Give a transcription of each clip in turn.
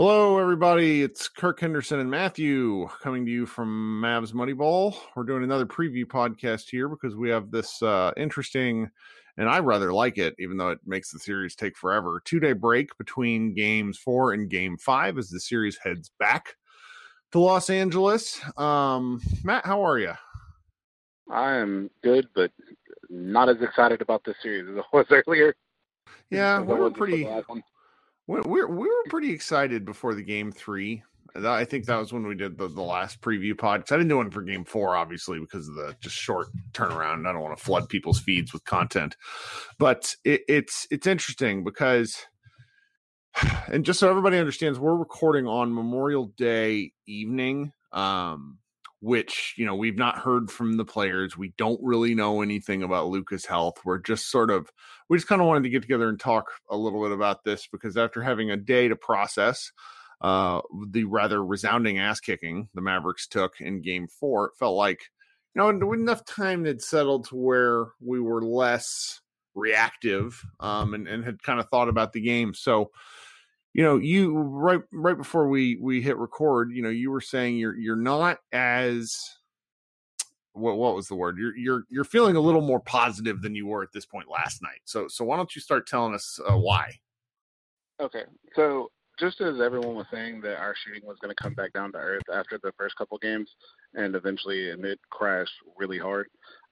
Hello, everybody. It's Kirk Henderson and Matthew coming to you from Mavs Moneyball. We're doing another preview podcast here because we have this uh, interesting, and I rather like it, even though it makes the series take forever. Two day break between games four and game five as the series heads back to Los Angeles. Um, Matt, how are you? I am good, but not as excited about this series as I was earlier. Yeah, we were pretty we we we were pretty excited before the game three. I think that was when we did the, the last preview pod. I didn't do one for game four, obviously, because of the just short turnaround. I don't want to flood people's feeds with content, but it, it's it's interesting because, and just so everybody understands, we're recording on Memorial Day evening. Um, which you know we've not heard from the players. We don't really know anything about Luka's health. We're just sort of we just kind of wanted to get together and talk a little bit about this because after having a day to process uh, the rather resounding ass kicking the Mavericks took in Game Four, it felt like you know enough time had settled to where we were less reactive um, and, and had kind of thought about the game. So you know you right right before we we hit record you know you were saying you're you're not as what what was the word? You're you're you're feeling a little more positive than you were at this point last night. So so why don't you start telling us uh, why? Okay. So just as everyone was saying that our shooting was going to come back down to earth after the first couple games and eventually it crashed really hard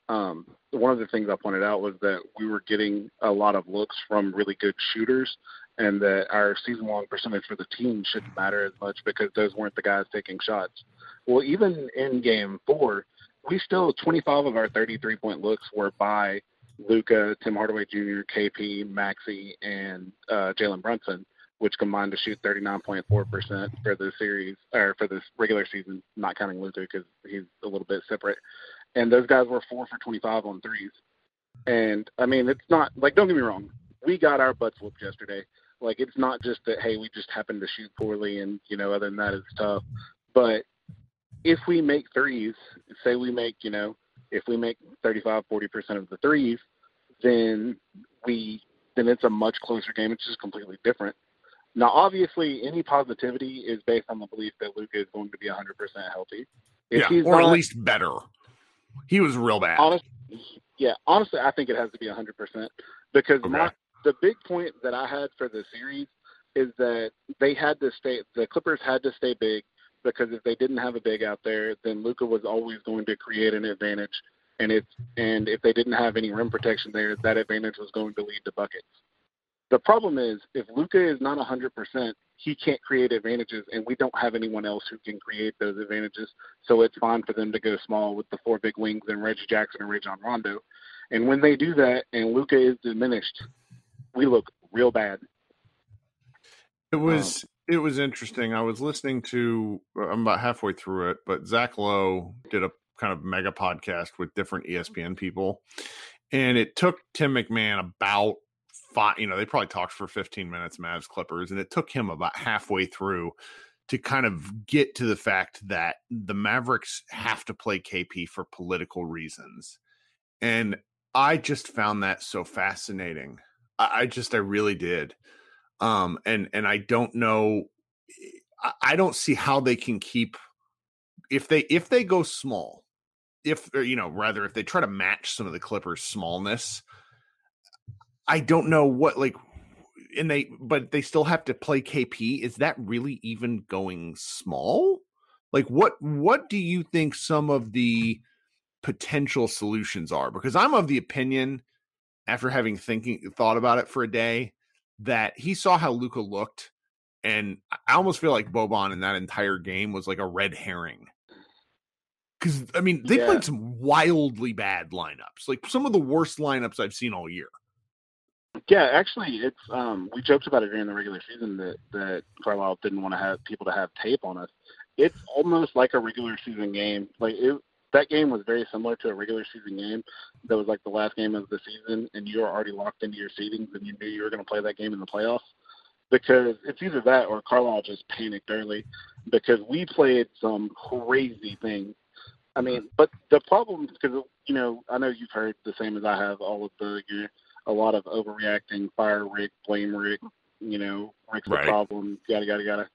um, one of the things I pointed out was that we were getting a lot of looks from really good shooters and that our season long percentage for the team shouldn't matter as much because those weren't the guys taking shots. Well, even in game four, we still 25 of our 33 point looks were by Luka, Tim Hardaway Jr., KP, Maxi, and uh, Jalen Brunson, which combined to shoot 39.4% for the series or for this regular season, not counting Luka because he's a little bit separate. And those guys were four for 25 on threes. And I mean, it's not like don't get me wrong, we got our butts whooped yesterday. Like it's not just that hey we just happen to shoot poorly and you know other than that it's tough. But if we make threes, say we make you know if we make 35 40 percent of the threes, then we then it's a much closer game. It's just completely different. Now, obviously, any positivity is based on the belief that Luka is going to be 100% healthy. If yeah, or not, at least better. He was real bad. Honest, yeah, honestly, I think it has to be 100% because okay. my, the big point that I had for the series is that they had to stay. The Clippers had to stay big because if they didn't have a big out there, then Luka was always going to create an advantage. And it's and if they didn't have any rim protection there, that advantage was going to lead to buckets. The problem is if Luka is not 100%, he can't create advantages, and we don't have anyone else who can create those advantages. So it's fine for them to go small with the four big wings and Reggie Jackson and Rajon Rondo. And when they do that, and Luka is diminished, we look real bad. It was um, it was interesting. I was listening to I'm about halfway through it, but Zach Lowe did a kind of mega podcast with different ESPN people, and it took Tim McMahon about five. You know, they probably talked for 15 minutes, Mavs Clippers, and it took him about halfway through to kind of get to the fact that the Mavericks have to play KP for political reasons, and I just found that so fascinating I, just I really did. Um, and and I don't know. I don't see how they can keep if they if they go small, if or, you know rather if they try to match some of the Clippers' smallness. I don't know what like and they but they still have to play KP. Is that really even going small? Like what what do you think some of the potential solutions are? Because I'm of the opinion after having thinking thought about it for a day that he saw how Luka looked, and I almost feel like Boban in that entire game was like a red herring. Because I mean, they yeah. played some wildly bad lineups, like some of the worst lineups I've seen all year. Yeah, actually, it's um, we joked about it during the regular season that that Carlisle didn't want to have people to have tape on us. It's almost like a regular season game. Like it, that game was very similar to a regular season game that was like the last game of the season, and you were already locked into your seedings, and you knew you were going to play that game in the playoffs. Because it's either that or Carlisle just panicked early because we played some crazy things. I mean, but the problem because you know I know you've heard the same as I have all of the know, a lot of overreacting, fire Rick, blame Rick, you know Rick's right. the problem, yada yada yada.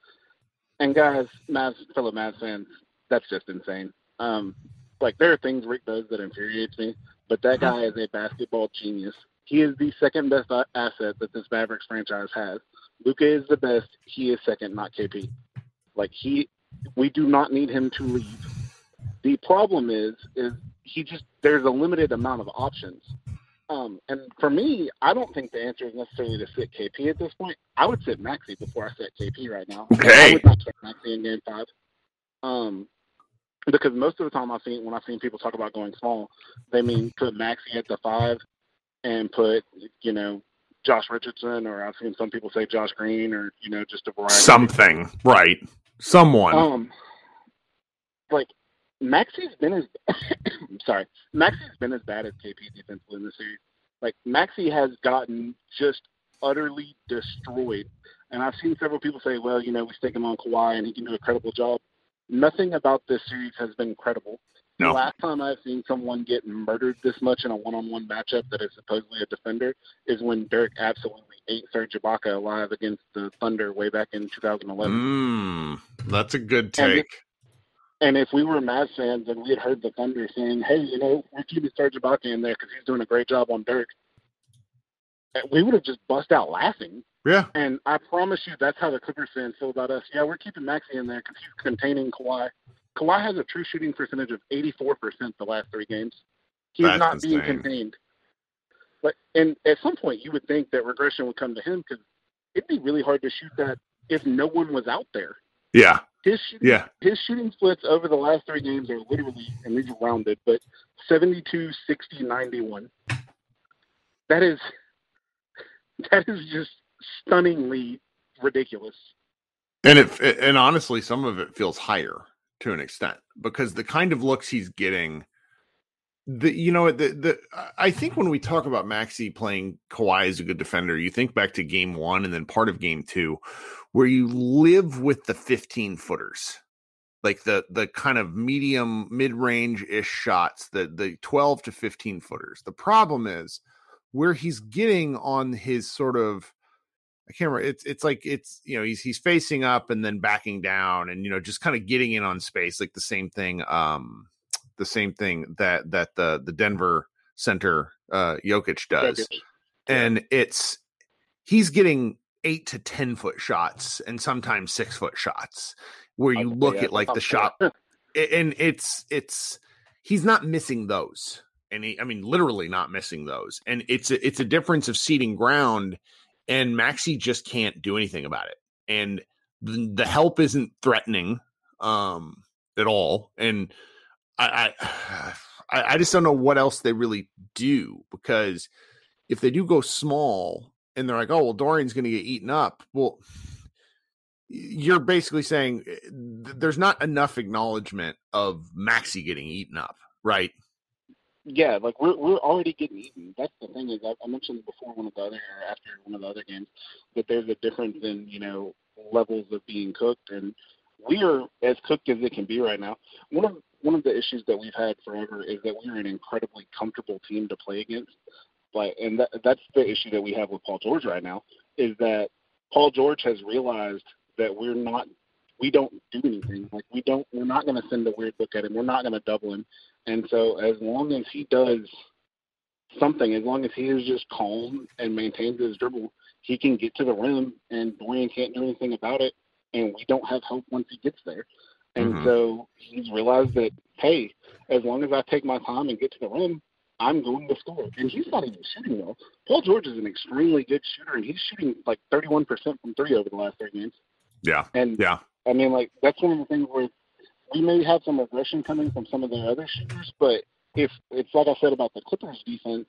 And guys, Mavs, fellow Mavs fans, that's just insane. Um, like there are things Rick does that infuriates me, but that guy is a basketball genius. He is the second best asset that this Mavericks franchise has. Luka is the best. He is second, not KP. Like he, we do not need him to leave. The problem is, is he just there's a limited amount of options. Um, and for me, I don't think the answer is necessarily to sit KP at this point. I would sit Maxi before I sit KP right now. Okay. I would not sit Maxi in Game Five. Um, because most of the time I've seen when I've seen people talk about going small, they mean put Maxi at the five and put you know Josh Richardson, or I've seen some people say Josh Green, or you know just a variety. Something, right? Someone. Um, like Maxi's been as I'm sorry, Maxi's been as bad as KP defensively in the series. Like Maxi has gotten just utterly destroyed. And I've seen several people say, well, you know, we stick him on Kawhi and he can do a credible job. Nothing about this series has been credible. No. The last time I've seen someone get murdered this much in a one-on-one matchup that is supposedly a defender is when Dirk absolutely ate Serge Ibaka alive against the Thunder way back in 2011. Mm, that's a good And take. And if we were Mavs fans and we had heard the Thunder saying, "Hey, you know, we're keeping Serge Ibaka in there because he's doing a great job on Dirk," we would have just bust out laughing. yeah. And I promise you, that's how the Clippers fans feel about us. Yeah, we're keeping Maxi in there because he's containing Kawhi. Kawhi has a true shooting percentage of 84% the last three games. He's That's not being contained. But and at some point, you would think that regression would come to him because it'd be really hard to shoot that if no one was out there. Yeah. His shooting, Yeah. his shooting splits over the last three games are literally, and these are rounded, but 72, 60, 91. That is, that is just stunningly ridiculous. And it and honestly, some of it feels higher to an extent because the kind of looks he's getting. The you know the the I think when we talk about Maxi playing Kawhi as a good defender, you think back to game one and then part of game two, where you live with the 15 footers, like the the kind of medium mid range ish shots, the the 12 to 15 footers. The problem is where he's getting on his sort of I can't remember. It's it's like it's you know he's he's facing up and then backing down and you know just kind of getting in on space like the same thing um the same thing that that the the Denver center uh Jokic does Jokic. and it's he's getting eight to ten foot shots and sometimes six foot shots where you look yeah, at like the shot and it's it's he's not missing those and he, i mean literally not missing those and it's a, it's a difference of seating ground and maxi just can't do anything about it and the, the help isn't threatening um at all and I, I i just don't know what else they really do because if they do go small and they're like oh well dorian's going to get eaten up well you're basically saying eh, th- there's not enough acknowledgement of Maxi getting eaten up, right? Yeah, like we're we're already getting eaten. That's the thing is I, I mentioned before one of the other after one of the other games that there's a difference in you know levels of being cooked, and we are as cooked as it can be right now. One of one of the issues that we've had forever is that we're an incredibly comfortable team to play against. Like, and that, that's the issue that we have with Paul George right now is that Paul George has realized that we're not we don't do anything. Like we don't we're not going to send a weird look at him. We're not going to double him. And so as long as he does something, as long as he is just calm and maintains his dribble, he can get to the rim and Dorian can't do anything about it and we don't have help once he gets there. And Mhm. so he's realized that, hey, as long as I take my time and get to the rim, I'm going to score. And he's not even shooting well. Paul George is an extremely good shooter and he's shooting like thirty one percent from three over the last three games. Yeah, And yeah, I mean, like that's one of the things where we may have some regression coming from some of their other shooters, but if it's like I said about the Clippers defense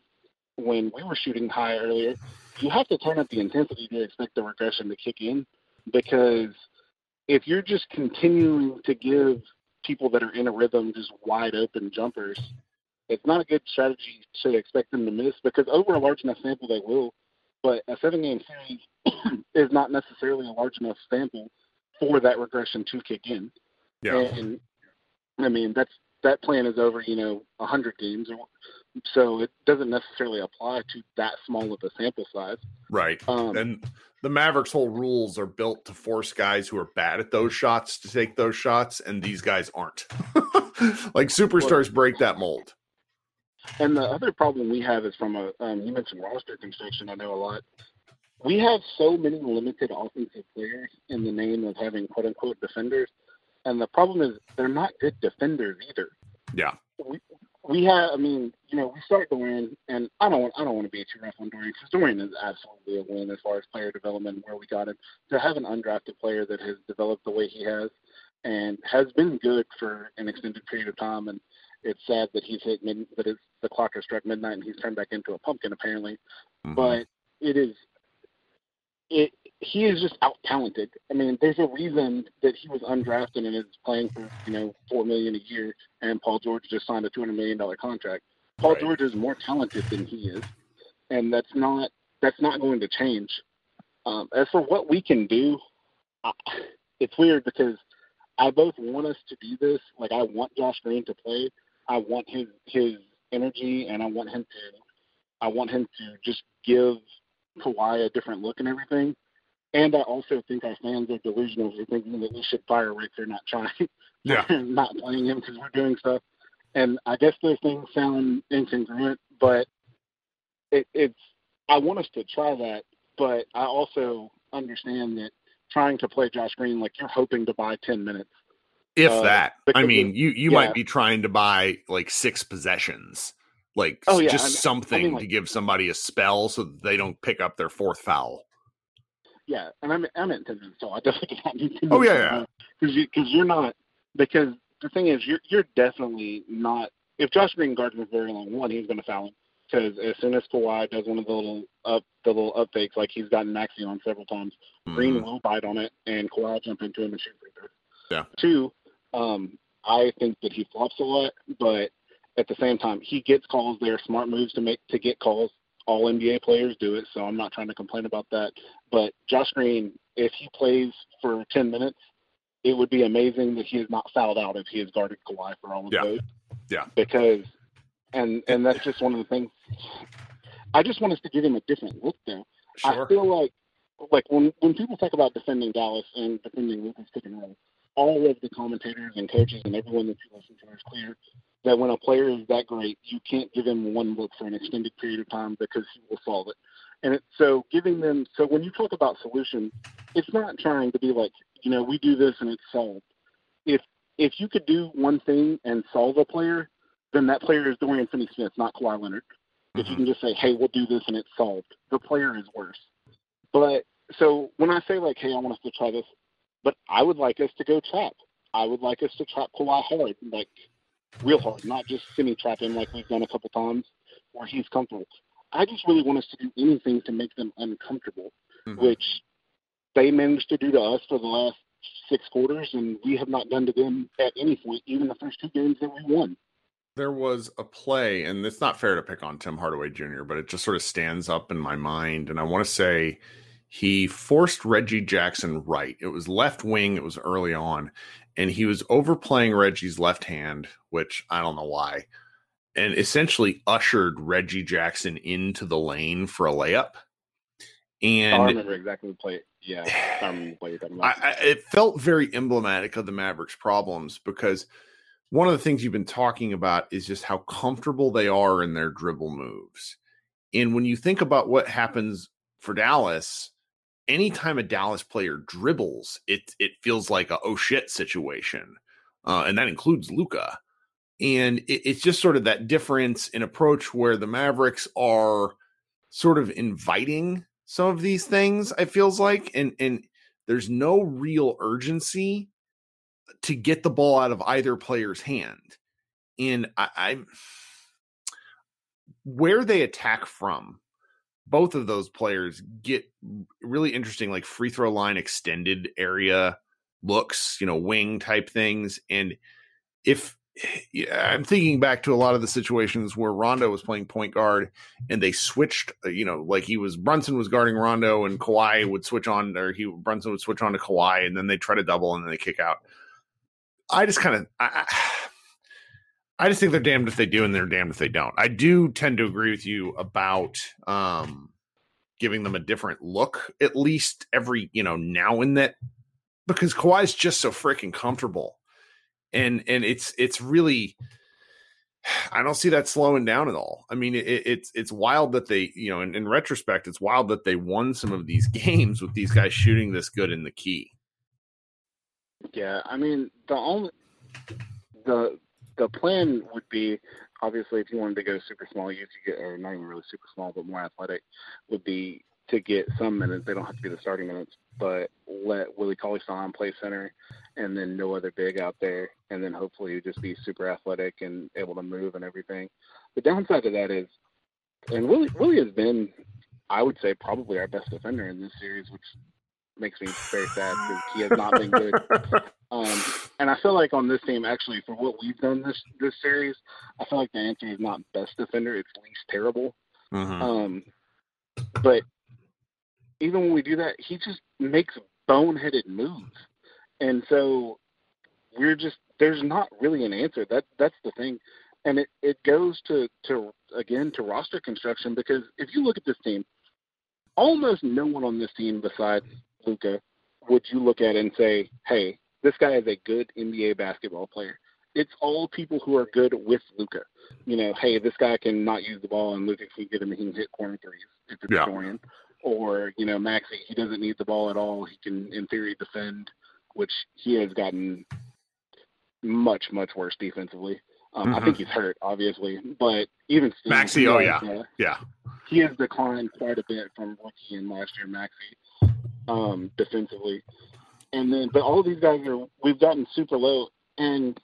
when we were shooting high earlier, you have to turn up the intensity to expect the regression to kick in because if you're just continuing to give people that are in a rhythm just wide open jumpers, it's not a good strategy to expect them to miss because over a large enough sample they will. But a seven game series is not necessarily a large enough sample for that regression to kick in. yeah. And I mean that's that plan is over, you know, a hundred games so it doesn't necessarily apply to that small of a sample size. Right. Um, and the Mavericks' whole rules are built to force guys who are bad at those shots to take those shots, and these guys aren't. like superstars break that mold. And the other problem we have is from a um, you mentioned roster construction. I know a lot. We have so many limited offensive players in the name of having quote unquote defenders, and the problem is they're not good defenders either. Yeah. We, we have, I mean, you know, we start Dorian, and I don't, I don't want to be too rough on Dorian because Dorian is absolutely a win as far as player development and where we got him. To have an undrafted player that has developed the way he has and has been good for an extended period of time, and it's sad that he's hit mid, that it's, the clock has struck midnight and he's turned back into a pumpkin apparently. Mm-hmm. But it is, it he is just out talented. I mean, there's a reason that he was undrafted and is playing for you know four million a year, and Paul George just signed a two hundred million dollar contract. Paul right. George is more talented than he is, and that's not that's not going to change. Um, as for what we can do, I, it's weird because I both want us to do this. Like I want Josh Green to play. I want his his energy, and I want him to I want him to just give Kawhi a different look and everything. And I also think our fans are delusional for thinking that we should fire Rick for not trying, yeah, not playing him because we're doing stuff. And I guess those things sound incongruent, but it, it's I want us to try that, but I also understand that trying to play Josh Green like you're hoping to buy ten minutes. If uh, that, I mean, you you yeah. might be trying to buy like six possessions, like oh, yeah. just I mean, something I mean, like, to give somebody a spell so that they don't pick up their fourth foul yeah, and I'm I'm in attendance, so I definitely got you. Oh yeah, yeah. Because you because you're not because the thing is you're you're definitely not. If Josh Green guards him very long, one he's going to foul him because as soon as Kawhi does one of the little up the little up fakes like he's gotten Maxi on several times, mm-hmm. Green will bite on it and Kawhi will jump into him and shoot free throws. Yeah. Two, um, I think that he flops a lot, but at the same time he gets calls. There are smart moves to make to get calls all NBA players do it, so I'm not trying to complain about that. But Josh Green, if he plays for 10 minutes, it would be amazing that he is not fouled out if he has guarded Kawhi for all of yeah. those. Yeah. Because, and and that's just one of the things. I just want us to give him a different look there. Sure. I feel like, like when when people talk about defending Dallas and defending Luka's pick and roll, all of the commentators and coaches and everyone that you listen to is clear that when a player is that great, you can't give him one look for an extended period of time because he will solve it. And it, so giving them, so when you talk about solution, it's not trying to be like, you know, we do this and it's solved. If if you could do one thing and solve a player, then that player is Dorian Finney-Smith, not Kawhi Leonard. Mm-hmm. If you mm-hmm. can just say, hey, we'll do this and it's solved, the player is worse. But so when I say like, hey, I want us to try this, but I would like us to go trap. I would like us to trap Kawhi hard, like real hard, not just semi trap him like we've done a couple times where he's comfortable. I just really want us to do anything to make them uncomfortable, mm-hmm. which they managed to do to us for the last six quarters, and we have not done to them at any point, even the first two games that we won. There was a play, and it's not fair to pick on Tim Hardaway Jr., but it just sort of stands up in my mind. And I want to say he forced Reggie Jackson right. It was left wing, it was early on, and he was overplaying Reggie's left hand, which I don't know why, and essentially ushered Reggie Jackson into the lane for a layup. And I remember exactly the play. Yeah, I remember the play I, I, it felt very emblematic of the Mavericks' problems because one of the things you've been talking about is just how comfortable they are in their dribble moves. And when you think about what happens for Dallas, anytime a Dallas player dribbles, it it feels like a oh shit situation, uh, and that includes Luka. And it, it's just sort of that difference in approach where the Mavericks are sort of inviting some of these things. It feels like, and and there's no real urgency to get the ball out of either player's hand. And I, I'm where they attack from both of those players get really interesting, like free throw line extended area looks, you know, wing type things. And if yeah, I'm thinking back to a lot of the situations where Rondo was playing point guard and they switched, uh, you know, like he was Brunson was guarding Rondo and Kawhi would switch on, or he Brunson would switch on to Kawhi and then they try to double and then they kick out. I just kind of, I, I just think they're damned if they do and they're damned if they don't. I do tend to agree with you about um, giving them a different look, at least every, you know, now and that because Kawhi's just so freaking comfortable. And and it's it's really I don't see that slowing down at all. I mean, it, it's it's wild that they, you know, in, in retrospect, it's wild that they won some of these games with these guys shooting this good in the key. Yeah, I mean, the only the the plan would be obviously if you wanted to go super small, you could get or not even really super small, but more athletic, would be to get some minutes. They don't have to be the starting minutes, but let Willie Cauley Stein play center and then no other big out there and then hopefully just be super athletic and able to move and everything. The downside to that is and Willie Willie has been I would say probably our best defender in this series, which makes me very sad because he has not been good. Um, and I feel like on this team, actually, for what we've done this this series, I feel like the answer is not best defender; it's least terrible. Mm-hmm. Um, but even when we do that, he just makes boneheaded moves, and so we're just there's not really an answer. That that's the thing, and it it goes to to again to roster construction because if you look at this team, almost no one on this team besides Luka would you look at and say, hey, this guy is a good NBA basketball player. It's all people who are good with Luka. You know, hey, this guy can not use the ball and Luka can get him. He can hit corner threes if it's Yeah. Dorian. Or you know, Maxi, he doesn't need the ball at all. He can, in theory, defend, which he has gotten much much worse defensively. Um, I Mhm. think he's hurt, obviously, but even still, he oh, yeah. Yeah. he has declined quite a bit from rookie and last year Maxi um, defensively. And then, but all of these guys are we've gotten super low, and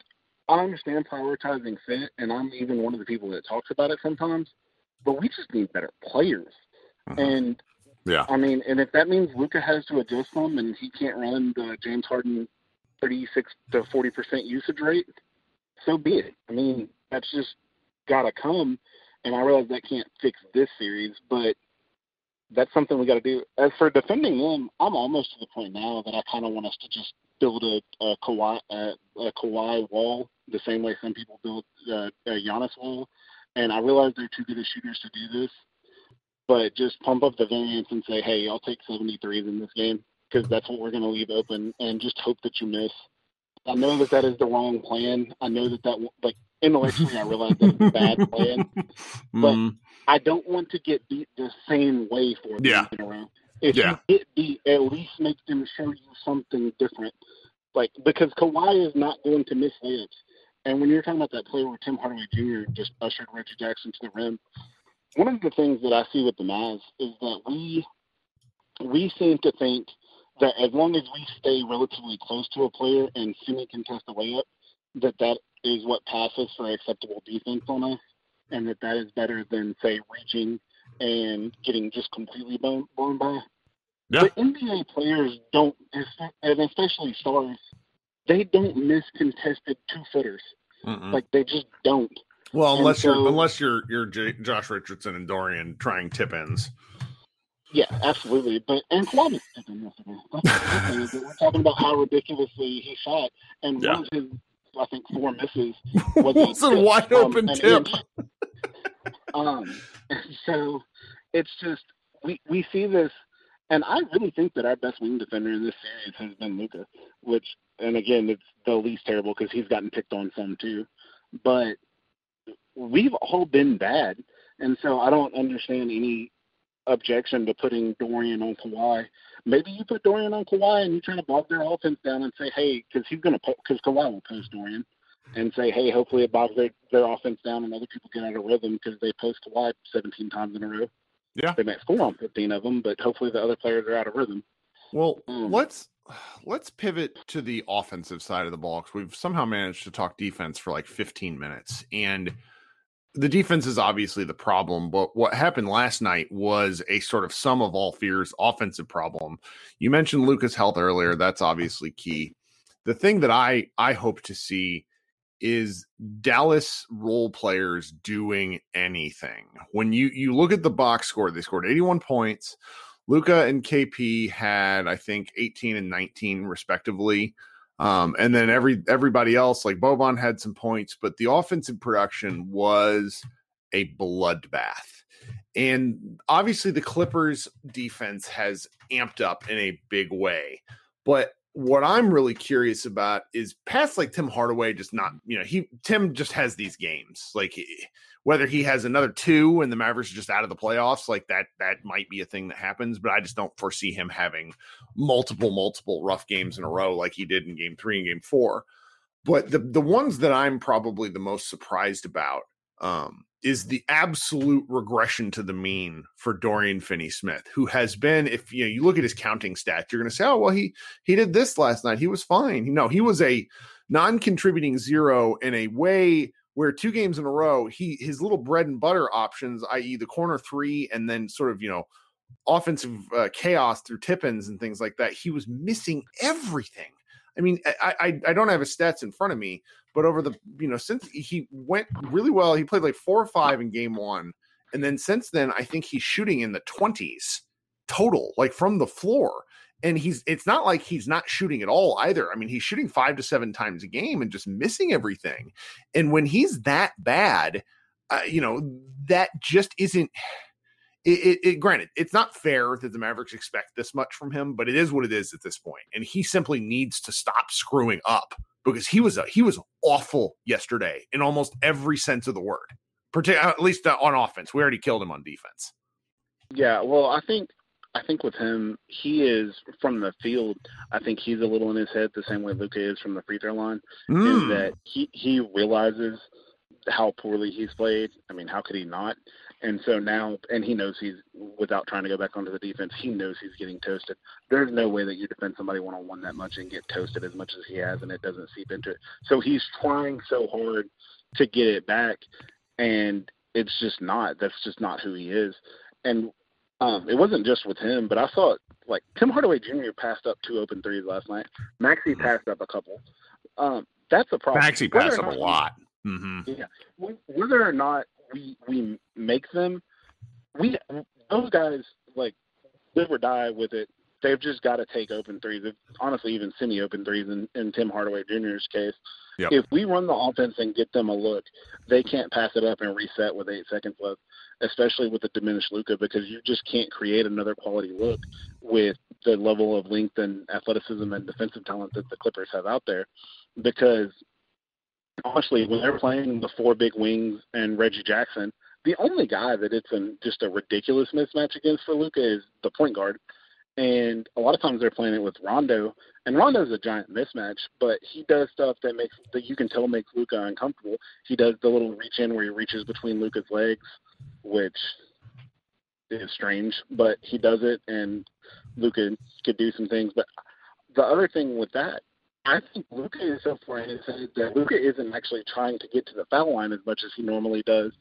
I understand prioritizing fit, and I'm even one of the people that talks about it sometimes. But we just need better players, Mhm. and Yeah. I mean, and if that means Luka has to adjust them, and he can't run the James Harden 36 to 40 percent usage rate, so be it. I mean, that's just gotta come, and I realize that can't fix this series, but that's something we got to do. As for defending them, I'm almost to the point now that I kind of want us to just build a, a Kawhi a, a Kawhi wall the same way some people build uh, a Giannis wall. And I realize they're too good as shooters to do this, but just pump up the variance and say, hey, I'll take 73s in this game because that's what we're going to leave open, and just hope that you miss. I know that that is the wrong plan. I know that that like intellectually I realize that's a bad plan. But- Mm, I don't want to get beat the same way for Yeah. in a. If Yeah. you get beat, at least make them show you something different. Like because Kawhi is not going to miss layups. And when you're talking about that play where Tim Hardaway Jr. just ushered Reggie Jackson to the rim, one of the things that I see with the Mavs is that we we seem to think that as long as we stay relatively close to a player and semi contest a layup, that that is what passes for acceptable defense on us, and that that is better than say reaching and getting just completely blown, blown by. Yeah. But NBA players don't, and especially stars, they don't miss contested two footers. mm-mm. Like they just don't. well, unless you're unless you're you're J- Josh Richardson and Dorian trying tip ins. Yeah, absolutely. But and Kawhi was tipping yesterday. That's the thing we're talking about how ridiculously he shot, and Yeah. one of his, I think, four misses was a a wide from open tip. Um, so it's just we we see this, and I really think that our best wing defender in this series has been Luka, which, and again, it's the least terrible because he's gotten picked on some too, but we've all been bad, and so I don't understand any objection to putting Dorian on Kawhi. Maybe you put Dorian on Kawhi and you try to bog their offense down and say, hey, because he's gonna because Kawhi will post Dorian and say, hey, hopefully it bogs their, their offense down and other people get out of rhythm because they post Kawhi 17 times in a row. Yeah. They might score on 15 of them, but hopefully the other players are out of rhythm. Well, Mm. let's let's pivot to the offensive side of the ball because we've somehow managed to talk defense for like 15 minutes, and the defense is obviously the problem. But what happened last night was a sort of sum of all fears offensive problem. You mentioned Luka's health earlier; that's obviously key. The thing that I I hope to see is Dallas role players doing anything. When you you look at the box score, they scored 81 points. Luka and KP had, I think, 18 and 19 respectively. Um, and then every everybody else, like Boban, had some points, but the offensive production was a bloodbath. And obviously, the Clippers' defense has amped up in a big way. But what I'm really curious about is past like Tim Hardaway, just not, you know, he, Tim just has these games. Like whether he has another two and the Mavericks are just out of the playoffs, like that, that might be a thing that happens. But I just don't foresee him having multiple, multiple rough games in a row like he did in game three and game four. But the, the ones that I'm probably the most surprised about um, is the absolute regression to the mean for Dorian Finney-Smith, who has been, if you know, you look at his counting stats, you're going to say, oh well, he he did this last night, he was fine. No, he was a non-contributing zero in a way where two games in a row, he his little bread and butter options, i.e., the corner three, and then sort of you know offensive uh, chaos through tip-ins and things like that, he was missing everything. I mean, I, I, I don't have his stats in front of me, but over the you know since he went really well, he played like four or five in game one, and then since then, I think he's shooting in the twenties total, like from the floor. And he's it's not like he's not shooting at all either. I mean, he's shooting five to seven times a game and just missing everything. And when he's that bad, uh, you know, that just isn't it, it, it, granted, it's not fair that the Mavericks expect this much from him, but it is what it is at this point, and he simply needs to stop screwing up because he was a, he was awful yesterday in almost every sense of the word. Particularly, at least uh, on offense, we already killed him on defense. Yeah, well, I think I think with him, he is from the field. I think he's a little in his head the same way Luka is from the free throw line. Mm. Is that he he realizes how poorly he's played. I mean, how could he not? And so now, and he knows he's without trying to go back onto the defense, he knows he's getting toasted. There's no way that you defend somebody one on one that much and get toasted as much as he has, and it doesn't seep into it. So he's trying so hard to get it back, and it's just not. That's just not who he is. And um, it wasn't just with him, but I thought like Tim Hardaway Jr. passed up two open threes last night. Maxi mm-hmm. passed up a couple. Um, that's a problem. Maxi passed up a lot. Mm-hmm. Yeah, whether or not we we make them. We those guys like live or die with it. They've just got to take open threes. honestly, even semi-open threes in, in Tim Hardaway Jr.'s case. Yep. If we run the offense and get them a look, they can't pass it up and reset with eight seconds left, especially with the diminished Luka, because you just can't create another quality look with the level of length and athleticism and defensive talent that the Clippers have out there. Because honestly, when they're playing the four big wings and Reggie Jackson, the only guy that it's an, just a ridiculous mismatch against for Luka is the point guard. And a lot of times they're playing it with Rondo, and Rondo's a giant mismatch, but he does stuff that makes that you can tell makes Luka uncomfortable. He does the little reach in where he reaches between Luka's legs, which is strange, but he does it, and Luka could do some things. But the other thing with that I think Luka is so far in his head that Luka isn't actually trying to get to the foul line as much as he normally does.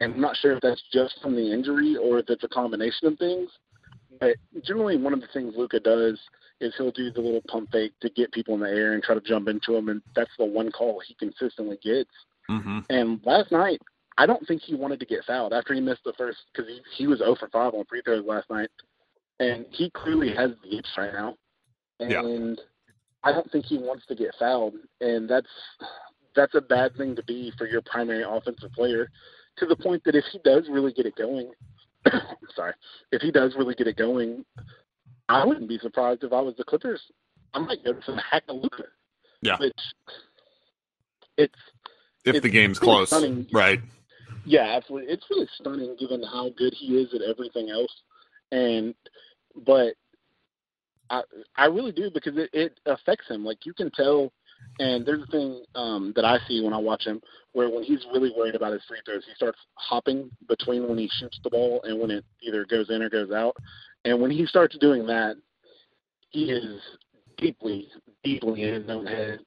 And I'm not sure if that's just from the injury or if it's a combination of things. But generally, one of the things Luka does is he'll do the little pump fake to get people in the air and try to jump into them, and that's the one call he consistently gets. Mm-hmm. And last night, I don't think he wanted to get fouled after he missed the first because he he was 0 for 5 on free throws last night, and he clearly has the itch right now. And yeah. I don't think he wants to get fouled, and that's that's a bad thing to be for your primary offensive player. To the point that if he does really get it going, sorry, if he does really get it going, I wouldn't be surprised if I was the Clippers. I might go to some hack a Luka. Yeah, which it's if it's the game's really close, stunning. right? Yeah, absolutely. It's really stunning given how good he is at everything else, and but I I really do because it, it affects him. Like you can tell, and there's a thing um, that I see when I watch him where when he's really worried about his free throws, he starts hopping between when he shoots the ball and when it either goes in or goes out. And when he starts doing that, he is deeply, deeply in his own head.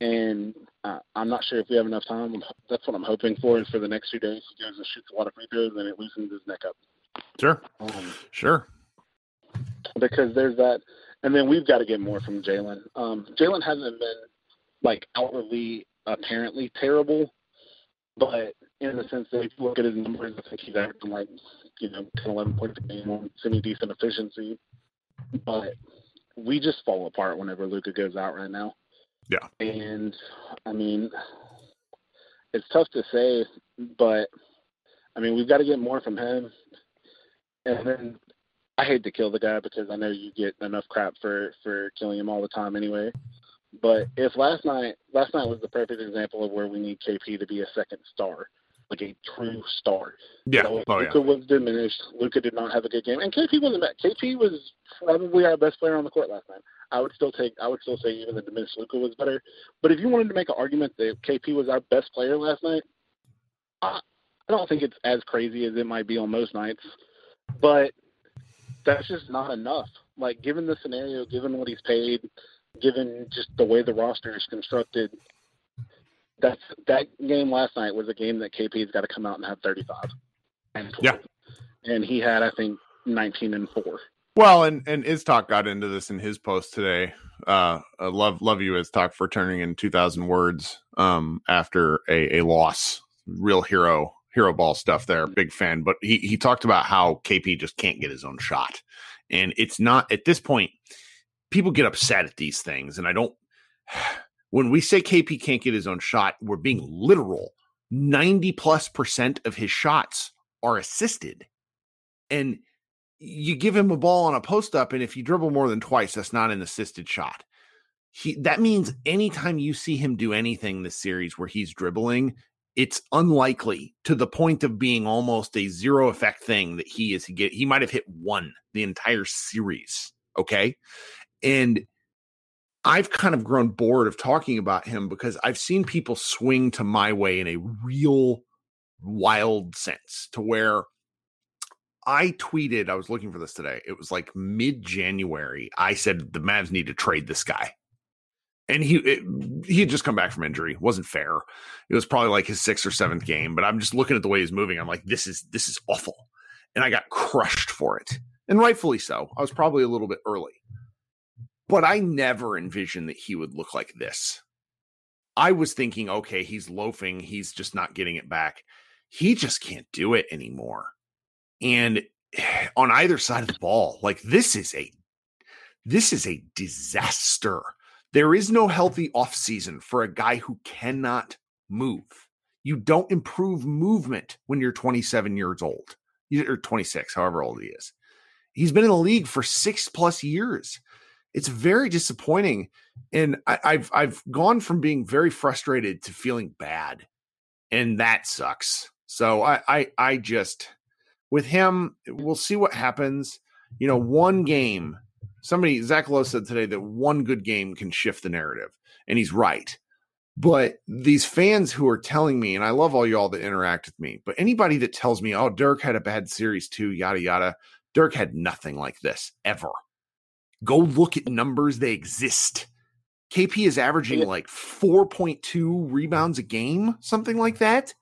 And uh, I'm not sure if we have enough time. That's what I'm hoping for. Is for the next few days, he goes and shoots a lot of free throws, and it loosens his neck up. Sure. Um, sure because there's that. And then we've got to get more from Jalen. Um, Jalen hasn't been like outwardly apparently terrible, but in the sense that if you look at his numbers, I think he's averaging like you know 10, 11 points a game on semi decent efficiency. But we just fall apart whenever Luka goes out right now. Yeah. And I mean, it's tough to say, but I mean, we've got to get more from him. And then I hate to kill the guy because I know you get enough crap for for killing him all the time anyway. But if last night last night was the perfect example of where we need KP to be a second star, like a true star. Yeah. Know, oh, Luka yeah. was diminished. Luka did not have a good game, and KP wasn't bad. KP was probably our best player on the court last night. I would still take. I would still say even the diminished Luka was better. But if you wanted to make an argument that KP was our best player last night, I, I don't think it's as crazy as it might be on most nights. But that's just not enough. Like given the scenario, given what he's paid, given just the way the roster is constructed, that's that game last night was a game that KP's got to come out and have 35 and 12. Yeah. And he had, I think, 19 and four. Well, and and Iztok got into this in his post today. Uh, I love love you Iztok for turning in two thousand words um after a, a loss. Real hero hero ball stuff there. Mm-hmm. Big fan. But he he talked about how KP just can't get his own shot, and it's not at this point. People get upset at these things, and I don't. When we say KP can't get his own shot, we're being literal. Ninety plus percent of his shots are assisted, and you give him a ball on a post up, and if you dribble more than twice, that's not an assisted shot. He that means anytime you see him do anything this series where he's dribbling, it's unlikely to the point of being almost a zero effect thing that he is he get he might have hit one the entire series. Okay. And I've kind of grown bored of talking about him because I've seen people swing to my way in a real wild sense to where I tweeted, I was looking for this today. It was like mid January. I said the Mavs need to trade this guy. And he it, he had just come back from injury. It wasn't fair. It was probably like his sixth or seventh game. But I'm just looking at the way he's moving. I'm like, this is this is awful. And I got crushed for it. And rightfully so. I was probably a little bit early. But I never envisioned that he would look like this. I was thinking, okay, he's loafing. He's just not getting it back. He just can't do it anymore and on either side of the ball like this is a this is a disaster there is no healthy offseason for a guy who cannot move. You don't improve movement when you're 27 years old or 26 however old he is. He's been in the league for six plus years. It's very disappointing and I, i've i've gone from being very frustrated to feeling bad and that sucks. So i i, I just with him, we'll see what happens. You know, one game, somebody, Zach Lowe said today that one good game can shift the narrative, and he's right. But these fans who are telling me, and I love all y'all that interact with me, but anybody that tells me, oh, Dirk had a bad series too, yada, yada, Dirk had nothing like this ever. Go look at numbers, they exist. KP is averaging like 4.2 rebounds a game, something like that.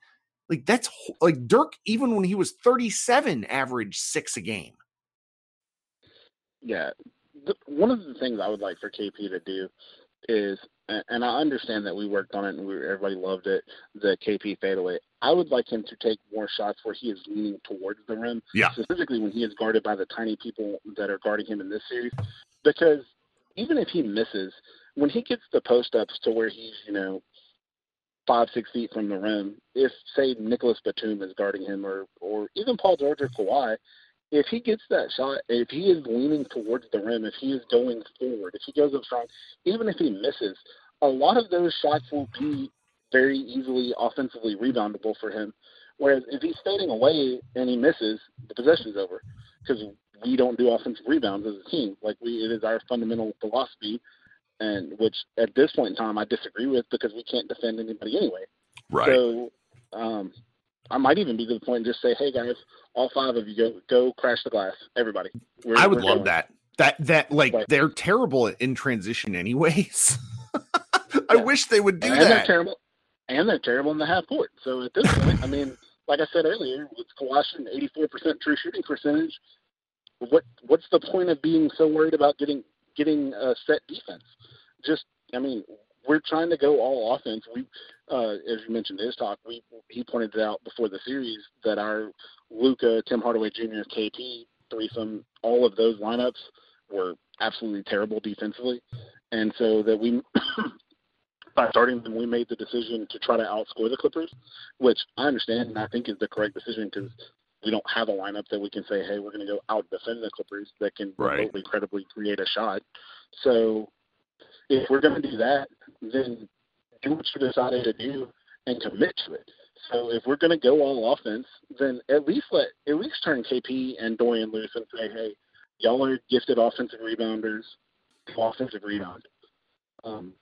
Like that's like Dirk, even when he was 37, averaged six a game. Yeah. The, one of the things I would like for KP to do is, and I understand that we worked on it and we, everybody loved it, the KP fadeaway. I would like him to take more shots where he is leaning towards the rim. Yeah. Specifically when he is guarded by the tiny people that are guarding him in this series. Because even if he misses, when he gets the post ups to where he's, you know, five, six feet from the rim, if say Nicholas Batum is guarding him or or even Paul George or Kawhi, if he gets that shot, if he is leaning towards the rim, if he is going forward, if he goes up strong, even if he misses, a lot of those shots will be very easily offensively reboundable for him. Whereas if he's fading away and he misses, the possession's over because we don't do offensive rebounds as a team. Like we, it is our fundamental philosophy and which at this point in time I disagree with because we can't defend anybody anyway. Right. So um, I might even be to the point and just say, "Hey guys, all five of you go go crash the glass, everybody." We're, I would love going. that. That that like right. they're terrible in transition, anyways. I yeah. wish they would do and that. They're terrible, and they're terrible in the half court. So at this point, I mean, like I said earlier, with Kawhi eighty four percent true shooting percentage, what what's the point of being so worried about getting getting a set defense? Just, I mean, we're trying to go all offense. We, uh, as you mentioned in his talk, we he pointed it out before the series that our Luka, Tim Hardaway Jr., KP threesome, all of those lineups were absolutely terrible defensively, and so that we by starting them, we made the decision to try to outscore the Clippers, which I understand and I think is the correct decision because we don't have a lineup that we can say, hey, we're going to go out defend the Clippers that can right. remotely, credibly create a shot. So if we're going to do that, then do what you decided to do and commit to it. So if we're going to go all offense, then at least let at least turn KP and Dorian loose and say, hey, y'all are gifted offensive rebounders, offensive rebound. Um,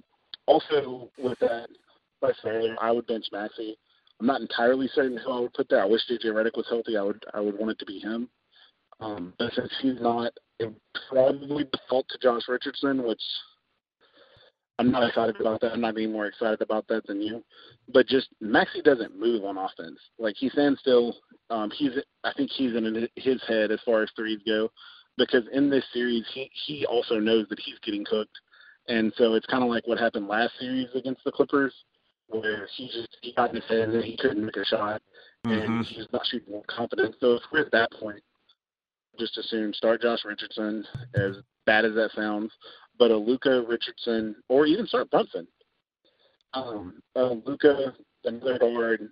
also, with that, I said I would bench Maxi. I'm not entirely certain who I would put there. I wish JJ Redick was healthy. I would I would want it to be him. Um, but since he's not, it probably default to Josh Richardson, which I'm not excited about that. I'm not any more excited about that than you. But just Maxi doesn't move on offense. Like he stands still. Um, he's I think he's in his head as far as threes go, because in this series he he also knows that he's getting cooked, and so it's kind of like what happened last series against the Clippers, where he just he got in his head and he couldn't make a shot, and mm-hmm. he's not shooting with confidence. So if we're at that point, just assume start Josh Richardson. As bad as that sounds, but a Luka Richardson or even start Brunson. Um, uh, Luka, another guard,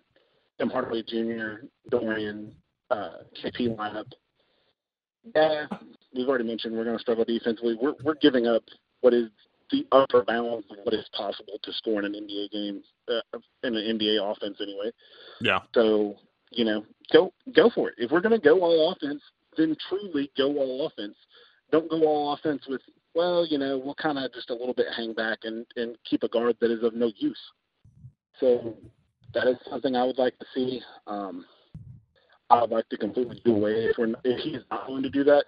Tim Hardaway Jr., Dorian, uh, KP lineup. Yeah, we've already mentioned we're going to struggle defensively. We're we're giving up what is the upper bound of what is possible to score in an NBA game, uh, in an NBA offense anyway. Yeah. So you know, go go for it. If we're going to go all offense, then truly go all offense. Don't go all offense with well, you know, we'll kind of just a little bit hang back and, and keep a guard that is of no use. So that is something I would like to see. Um, I would like to completely do away if we're if he's not going to do that.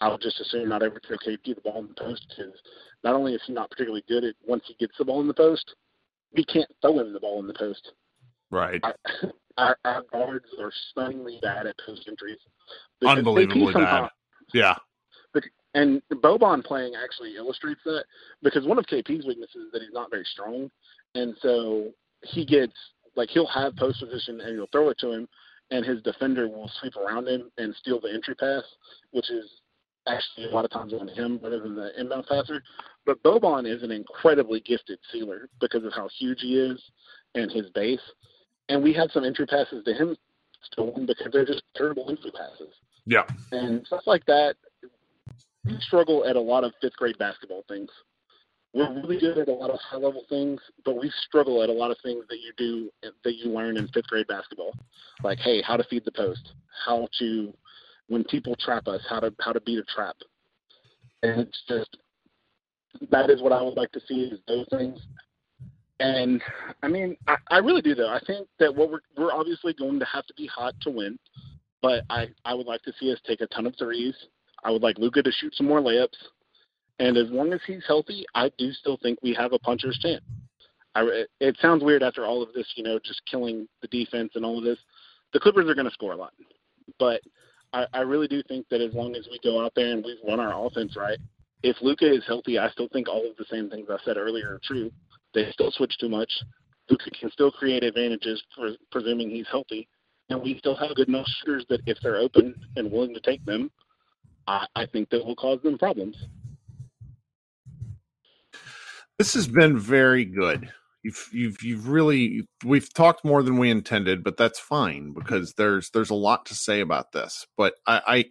I would just assume not ever throw KP the ball in the post because not only is he not particularly good at once he gets the ball in the post, we can't throw him the ball in the post. Right. Our, our, our guards are stunningly bad at post entries. Unbelievably bad. Yeah. And Boban playing actually illustrates that because one of KP's weaknesses is that he's not very strong, and so he gets like he'll have post position and you'll throw it to him, and his defender will sweep around him and steal the entry pass, which is actually a lot of times on him rather than the inbound passer. But Boban is an incredibly gifted sealer because of how huge he is and his base. And we had some entry passes to him stolen because they're just terrible entry passes. Yeah. And stuff like that we struggle at a lot of fifth grade basketball things. We're really good at a lot of high level things, but we struggle at a lot of things that you do that you learn in fifth grade basketball, like hey, how to feed the post, how to when people trap us, how to how to beat a trap, and it's just that is what I would like to see is those things. And I mean, I, I really do though. I think that what we're we're obviously going to have to be hot to win, but I I would like to see us take a ton of threes I would like Luka to shoot some more layups. And as long as he's healthy, I do still think we have a puncher's chance. I, it sounds weird after all of this, you know, just killing the defense and all of this. The Clippers are going to score a lot, but I, I really do think that as long as we go out there and we run our offense right, if Luka is healthy, I still think all of the same things I said earlier are true. They still switch too much. Luka can still create advantages, for, presuming he's healthy, and we still have good enough shooters that if they're open and willing to take them, I, I think that will cause them problems. This has been very good. You've you've you've really we've talked more than we intended, but that's fine because there's there's a lot to say about this. But I, I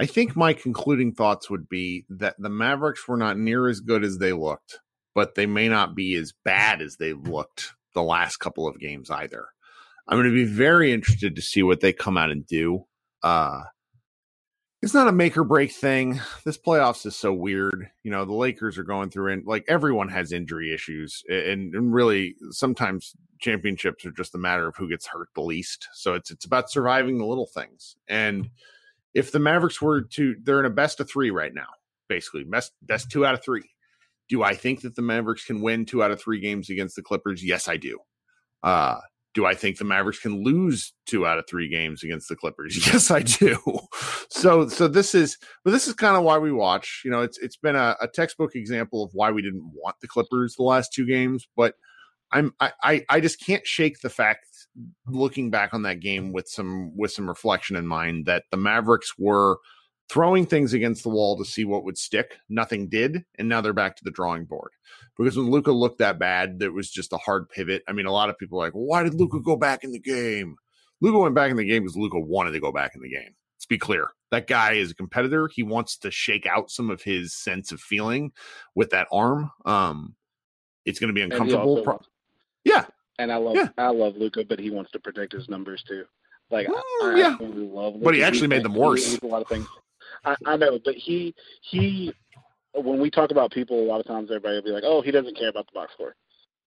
I think my concluding thoughts would be that the Mavericks were not near as good as they looked, but they may not be as bad as they looked the last couple of games either. I'm going to be very interested to see what they come out and do. Uh, it's not a make or break thing. This playoffs is so weird. You know, the Lakers are going through and like everyone has injury issues and, and, really sometimes championships are just a matter of who gets hurt the least. So it's it's about surviving the little things. And if the Mavericks were to they're in a best of 3 right now, basically. Best best 2 out of 3. Do I think that the Mavericks can win 2 out of 3 games against the Clippers? Yes, I do. Uh do I think the Mavericks can lose two out of three games against the Clippers? Yes, I do. So, so this is, but this is kind of why we watch. You know, it's it's been a, a, textbook example of why we didn't want the Clippers the last two games. But I'm I I just can't shake the fact, looking back on that game with some with some reflection in mind, that the Mavericks were throwing things against the wall to see what would stick. Nothing did, and now they're back to the drawing board. Because when Luka looked that bad, it was just a hard pivot. I mean, a lot of people are like, well, why did Luka go back in the game? Luka went back in the game because Luka wanted to go back in the game. Let's be clear. That guy is a competitor. He wants to shake out some of his sense of feeling with that arm. Um, it's going to be uncomfortable. Pro- yeah, and I love yeah. I love Luka, but he wants to protect his numbers too. Like mm, I, yeah. love, Luka. but he actually he made them worse. A lot of things. I, I know, but he he. When we talk about people, a lot of times everybody will be like, "Oh, he doesn't care about the box score."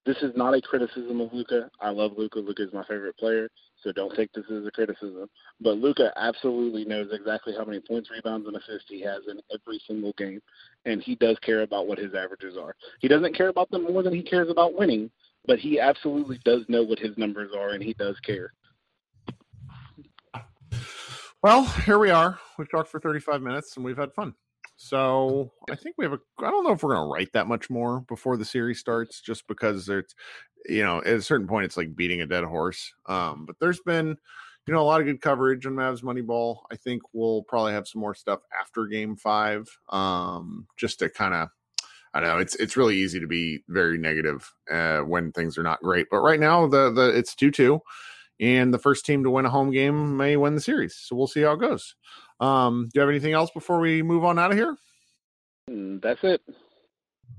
This is not a criticism of Luka. I love Luka. Luka is my favorite player, so don't take this as a criticism. But Luka absolutely knows exactly how many points, rebounds, and assists he has in every single game, and he does care about what his averages are. He doesn't care about them more than he cares about winning, but he absolutely does know what his numbers are, and he does care. Well, here we are. We've talked for 35 minutes and we've had fun. So I think we have a. I don't know if we're going to write that much more before the series starts, just because it's, you know, at a certain point it's like beating a dead horse. Um, but there's been, you know, a lot of good coverage on Mavs Moneyball. I think we'll probably have some more stuff after Game Five, um, just to kind of. I don't know it's it's really easy to be very negative uh, when things are not great, but right now the the it's two two and the first team to win a home game may win the series. So we'll see how it goes. Um, do you have anything else before we move on out of here? Mm, that's it.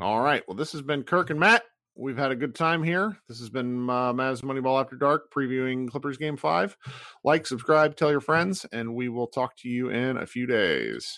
All right. Well, this has been Kirk and Matt. We've had a good time here. This has been uh, Mavs Moneyball After Dark previewing Clippers Game 5. Like, subscribe, tell your friends, and we will talk to you in a few days.